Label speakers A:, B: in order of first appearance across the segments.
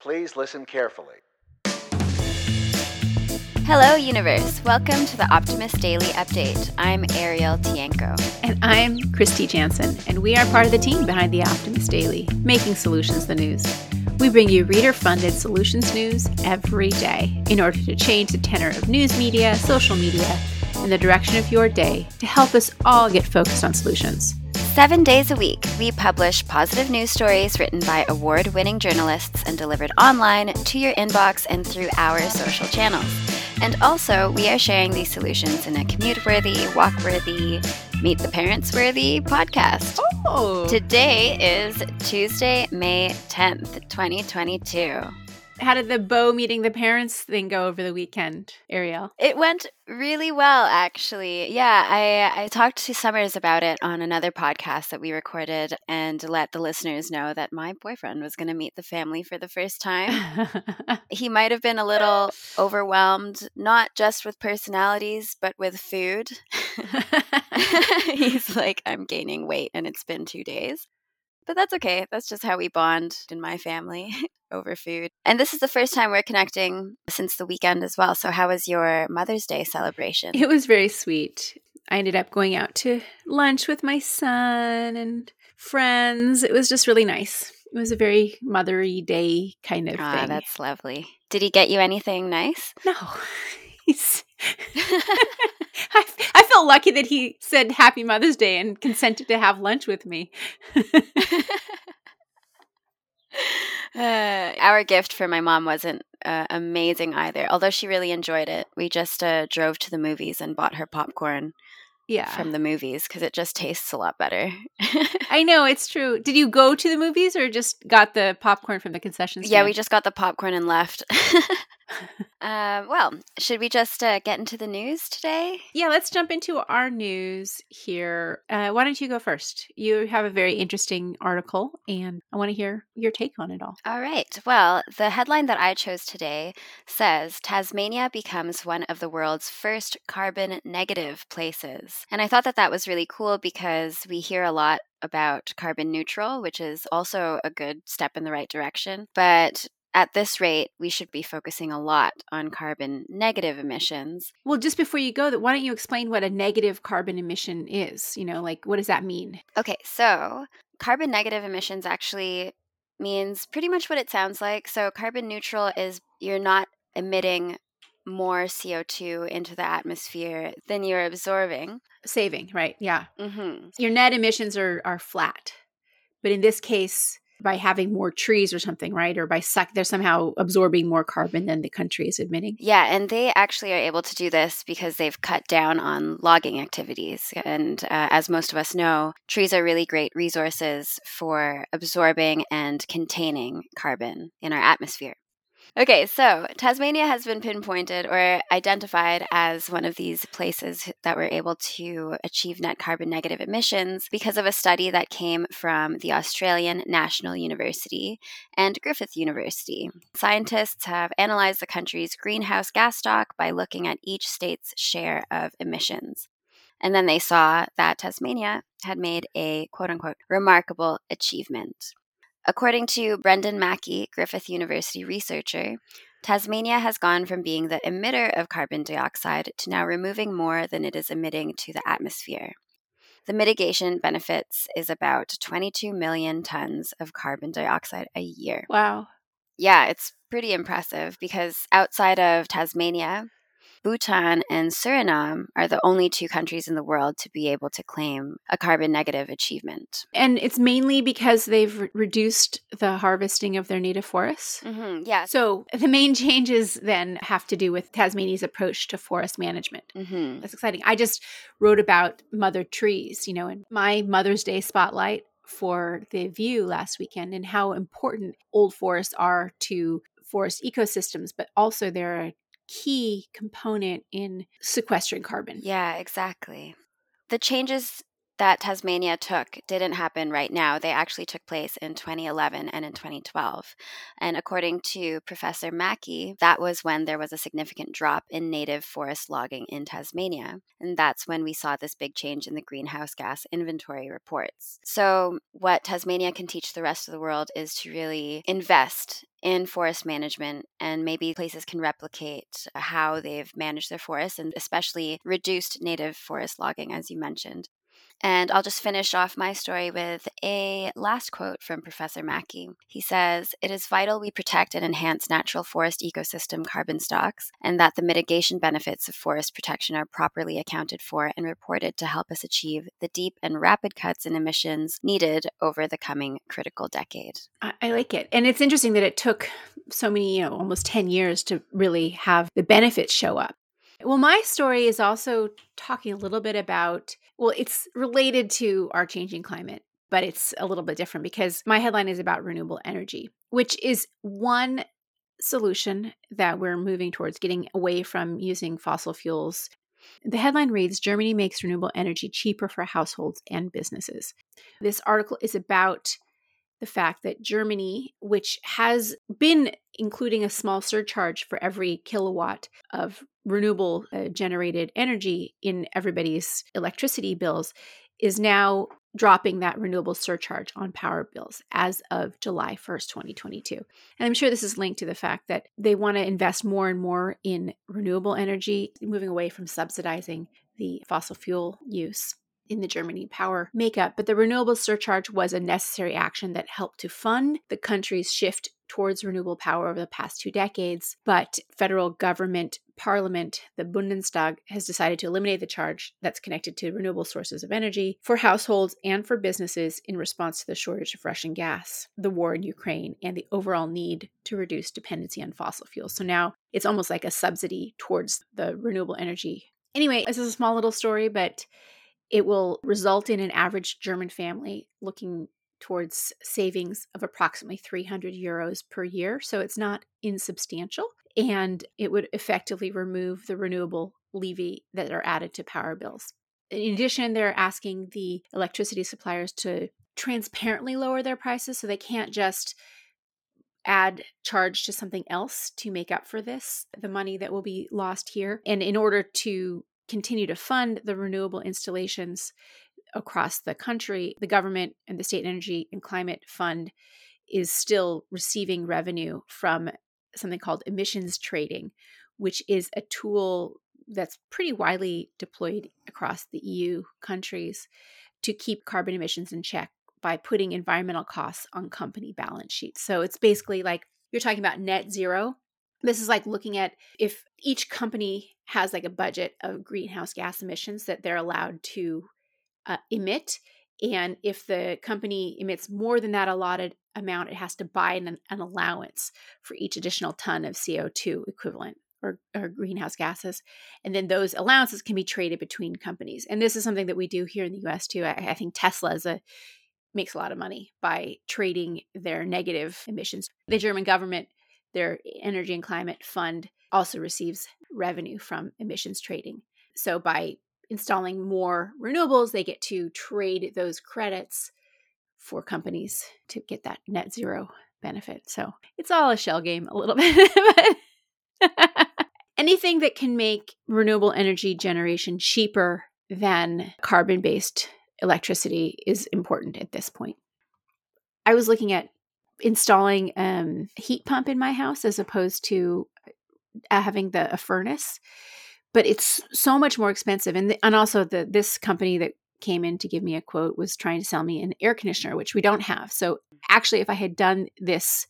A: Please listen carefully.
B: Hello, universe. Welcome to the Optimist Daily Update. I'm Ariel Tienko.
C: And I'm Kristy Jansen, and we are part of the team behind the Optimist Daily, making solutions the news. We bring you reader funded solutions news every day in order to change the tenor of news media, social media, and the direction of your day to help us all get focused on solutions.
B: Seven days a week, we publish positive news stories written by award winning journalists and delivered online to your inbox and through our social channels. And also, we are sharing these solutions in a commute worthy, walk worthy, meet the parents worthy podcast.
C: Oh!
B: Today is Tuesday, May 10th, 2022.
C: How did the Bo meeting the parents thing go over the weekend, Ariel?
B: It went really well, actually. Yeah, I, I talked to Summers about it on another podcast that we recorded and let the listeners know that my boyfriend was going to meet the family for the first time. he might have been a little overwhelmed, not just with personalities, but with food. He's like, I'm gaining weight and it's been two days. But that's okay. That's just how we bond in my family over food. And this is the first time we're connecting since the weekend as well. So, how was your Mother's Day celebration?
C: It was very sweet. I ended up going out to lunch with my son and friends. It was just really nice. It was a very mothery day kind of
B: Ah,
C: thing.
B: that's lovely. Did he get you anything nice?
C: No, I, I felt lucky that he said Happy Mother's Day and consented to have lunch with me.
B: Uh, our gift for my mom wasn't uh, amazing either, although she really enjoyed it. We just uh, drove to the movies and bought her popcorn
C: Yeah,
B: from the movies because it just tastes a lot better.
C: I know it's true. Did you go to the movies or just got the popcorn from the concession stand?
B: yeah, we just got the popcorn and left. uh, well, should we just uh, get into the news today?
C: Yeah, let's jump into our news here. Uh, why don't you go first? You have a very interesting article, and I want to hear your take on it all.
B: All right. Well, the headline that I chose today says Tasmania becomes one of the world's first carbon negative places. And I thought that that was really cool because we hear a lot about carbon neutral, which is also a good step in the right direction. But at this rate, we should be focusing a lot on carbon negative emissions.
C: Well, just before you go, why don't you explain what a negative carbon emission is? You know, like what does that mean?
B: Okay, so carbon negative emissions actually means pretty much what it sounds like. So, carbon neutral is you're not emitting more CO2 into the atmosphere than you're absorbing.
C: Saving, right? Yeah.
B: hmm
C: Your net emissions are are flat, but in this case, by having more trees or something, right? Or by suck, they're somehow absorbing more carbon than the country is admitting.
B: Yeah, and they actually are able to do this because they've cut down on logging activities. And uh, as most of us know, trees are really great resources for absorbing and containing carbon in our atmosphere. Okay, so Tasmania has been pinpointed or identified as one of these places that were able to achieve net carbon negative emissions because of a study that came from the Australian National University and Griffith University. Scientists have analyzed the country's greenhouse gas stock by looking at each state's share of emissions. And then they saw that Tasmania had made a quote unquote remarkable achievement. According to Brendan Mackey, Griffith University researcher, Tasmania has gone from being the emitter of carbon dioxide to now removing more than it is emitting to the atmosphere. The mitigation benefits is about 22 million tons of carbon dioxide a year.
C: Wow.
B: Yeah, it's pretty impressive because outside of Tasmania, Bhutan and Suriname are the only two countries in the world to be able to claim a carbon negative achievement.
C: And it's mainly because they've re- reduced the harvesting of their native forests.
B: Mm-hmm, yeah.
C: So the main changes then have to do with Tasmania's approach to forest management.
B: Mm-hmm.
C: That's exciting. I just wrote about mother trees, you know, in my Mother's Day spotlight for the view last weekend and how important old forests are to forest ecosystems, but also they're a key component in sequestering carbon.
B: Yeah, exactly. The changes that Tasmania took didn't happen right now. They actually took place in 2011 and in 2012. And according to Professor Mackey, that was when there was a significant drop in native forest logging in Tasmania. And that's when we saw this big change in the greenhouse gas inventory reports. So, what Tasmania can teach the rest of the world is to really invest in forest management, and maybe places can replicate how they've managed their forests and especially reduced native forest logging, as you mentioned. And I'll just finish off my story with a last quote from Professor Mackey. He says, It is vital we protect and enhance natural forest ecosystem carbon stocks, and that the mitigation benefits of forest protection are properly accounted for and reported to help us achieve the deep and rapid cuts in emissions needed over the coming critical decade.
C: I, I like it. And it's interesting that it took so many, you know, almost 10 years to really have the benefits show up. Well, my story is also talking a little bit about, well, it's related to our changing climate, but it's a little bit different because my headline is about renewable energy, which is one solution that we're moving towards getting away from using fossil fuels. The headline reads Germany makes renewable energy cheaper for households and businesses. This article is about the fact that Germany, which has been including a small surcharge for every kilowatt of renewable uh, generated energy in everybody's electricity bills, is now dropping that renewable surcharge on power bills as of July 1st, 2022. And I'm sure this is linked to the fact that they want to invest more and more in renewable energy, moving away from subsidizing the fossil fuel use in the Germany power makeup, but the renewable surcharge was a necessary action that helped to fund the country's shift towards renewable power over the past two decades. But federal government, parliament, the Bundestag has decided to eliminate the charge that's connected to renewable sources of energy for households and for businesses in response to the shortage of Russian gas, the war in Ukraine, and the overall need to reduce dependency on fossil fuels. So now it's almost like a subsidy towards the renewable energy. Anyway, this is a small little story, but it will result in an average German family looking towards savings of approximately 300 euros per year. So it's not insubstantial. And it would effectively remove the renewable levy that are added to power bills. In addition, they're asking the electricity suppliers to transparently lower their prices so they can't just add charge to something else to make up for this, the money that will be lost here. And in order to continue to fund the renewable installations across the country, the government and the State Energy and Climate Fund is still receiving revenue from something called emissions trading, which is a tool that's pretty widely deployed across the EU countries to keep carbon emissions in check by putting environmental costs on company balance sheets. So it's basically like you're talking about net zero. This is like looking at if each company has like a budget of greenhouse gas emissions that they're allowed to uh, emit. And if the company emits more than that allotted amount, it has to buy an, an allowance for each additional ton of CO2 equivalent or, or, greenhouse gases. And then those allowances can be traded between companies. And this is something that we do here in the US too. I, I think Tesla is a, makes a lot of money by trading their negative emissions. The German government, their energy and climate fund, also receives revenue from emissions trading. So by installing more renewables, they get to trade those credits for companies to get that net zero benefit. So it's all a shell game a little bit. anything that can make renewable energy generation cheaper than carbon based electricity is important at this point. I was looking at installing um, heat pump in my house as opposed to uh, having the a furnace but it's so much more expensive. And the, and also the this company that came in to give me a quote was trying to sell me an air conditioner which we don't have. So actually if i had done this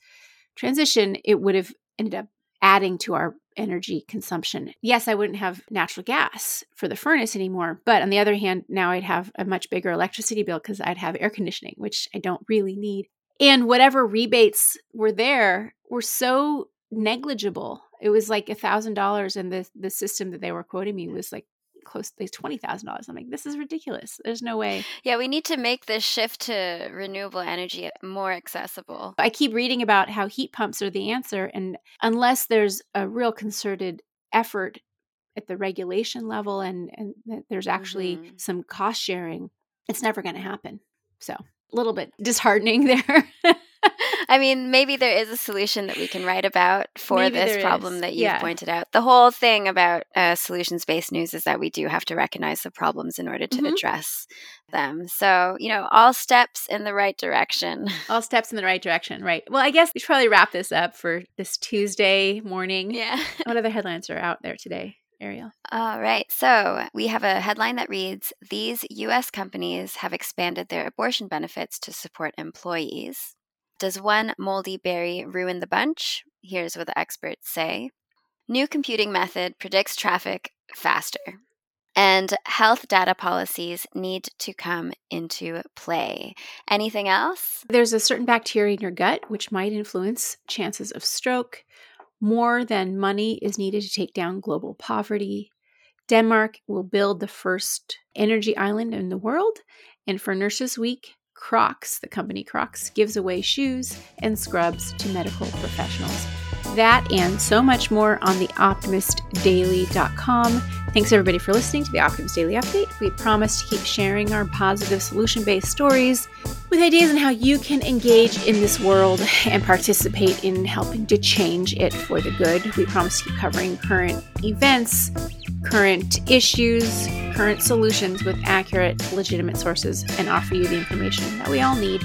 C: transition it would have ended up adding to our energy consumption. Yes i wouldn't have natural gas for the furnace anymore but on the other hand now i'd have a much bigger electricity bill because i'd have air conditioning which i don't really need and whatever rebates were there were so negligible. It was like a thousand dollars, and the the system that they were quoting me was like close to twenty thousand dollars. I'm like, this is ridiculous. There's no way.
B: Yeah, we need to make this shift to renewable energy more accessible.
C: I keep reading about how heat pumps are the answer, and unless there's a real concerted effort at the regulation level and and there's actually mm-hmm. some cost sharing it's never going to happen. So, little bit disheartening there.
B: I mean, maybe there is a solution that we can write about for
C: Maybe
B: this problem
C: is.
B: that you've
C: Yeah.
B: pointed out. The whole thing about uh, solutions based news is that we do have to recognize the problems in order to
C: Mhm.
B: address them. So, you know, all steps in the right direction.
C: All steps in the right direction, right? Well, I guess we should probably wrap this up for this Tuesday morning.
B: Yeah.
C: What other headlines are out there today, Ariel?
B: All right. So we have a headline that reads These U.S. companies have expanded their abortion benefits to support employees. Does one moldy berry ruin the bunch? Here's what the experts say New computing method predicts traffic faster. And health data policies need to come into play. Anything else?
C: There's a certain bacteria in your gut which might influence chances of stroke. More than money is needed to take down global poverty. Denmark will build the first energy island in the world. And for Nurses Week, Crocs, the company Crocs, gives away shoes and scrubs to medical professionals. That and so much more on the optimistdaily.com. Thanks everybody for listening to the Optimist Daily Update. We promise to keep sharing our positive solution based stories with ideas on how you can engage in this world and participate in helping to change it for the good. We promise to keep covering current events, current issues, current solutions with accurate, legitimate sources and offer you the information that we all need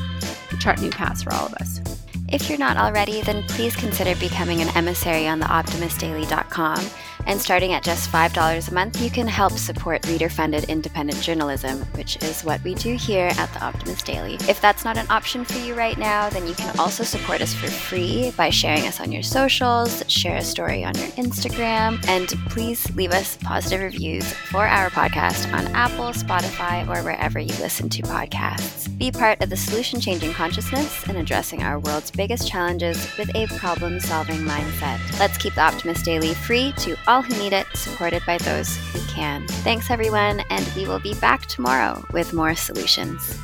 C: to chart new paths for all of us.
B: If you're not already, then please consider becoming an emissary on the optimistdaily.com. And starting at just $5 a month, you can help support reader funded independent journalism, which is what we do here at the Optimist Daily. If that's not an option for you right now, then you can also support us for free by sharing us on your socials, share a story on your Instagram, and please leave us positive reviews for our podcast on Apple, Spotify, or wherever you listen to podcasts. Be part of the solution changing consciousness and addressing our world's biggest challenges with a problem solving mindset. Let's keep the Optimist Daily free to all who need it, supported by those who can. Thanks, everyone, and we will be back tomorrow with more solutions.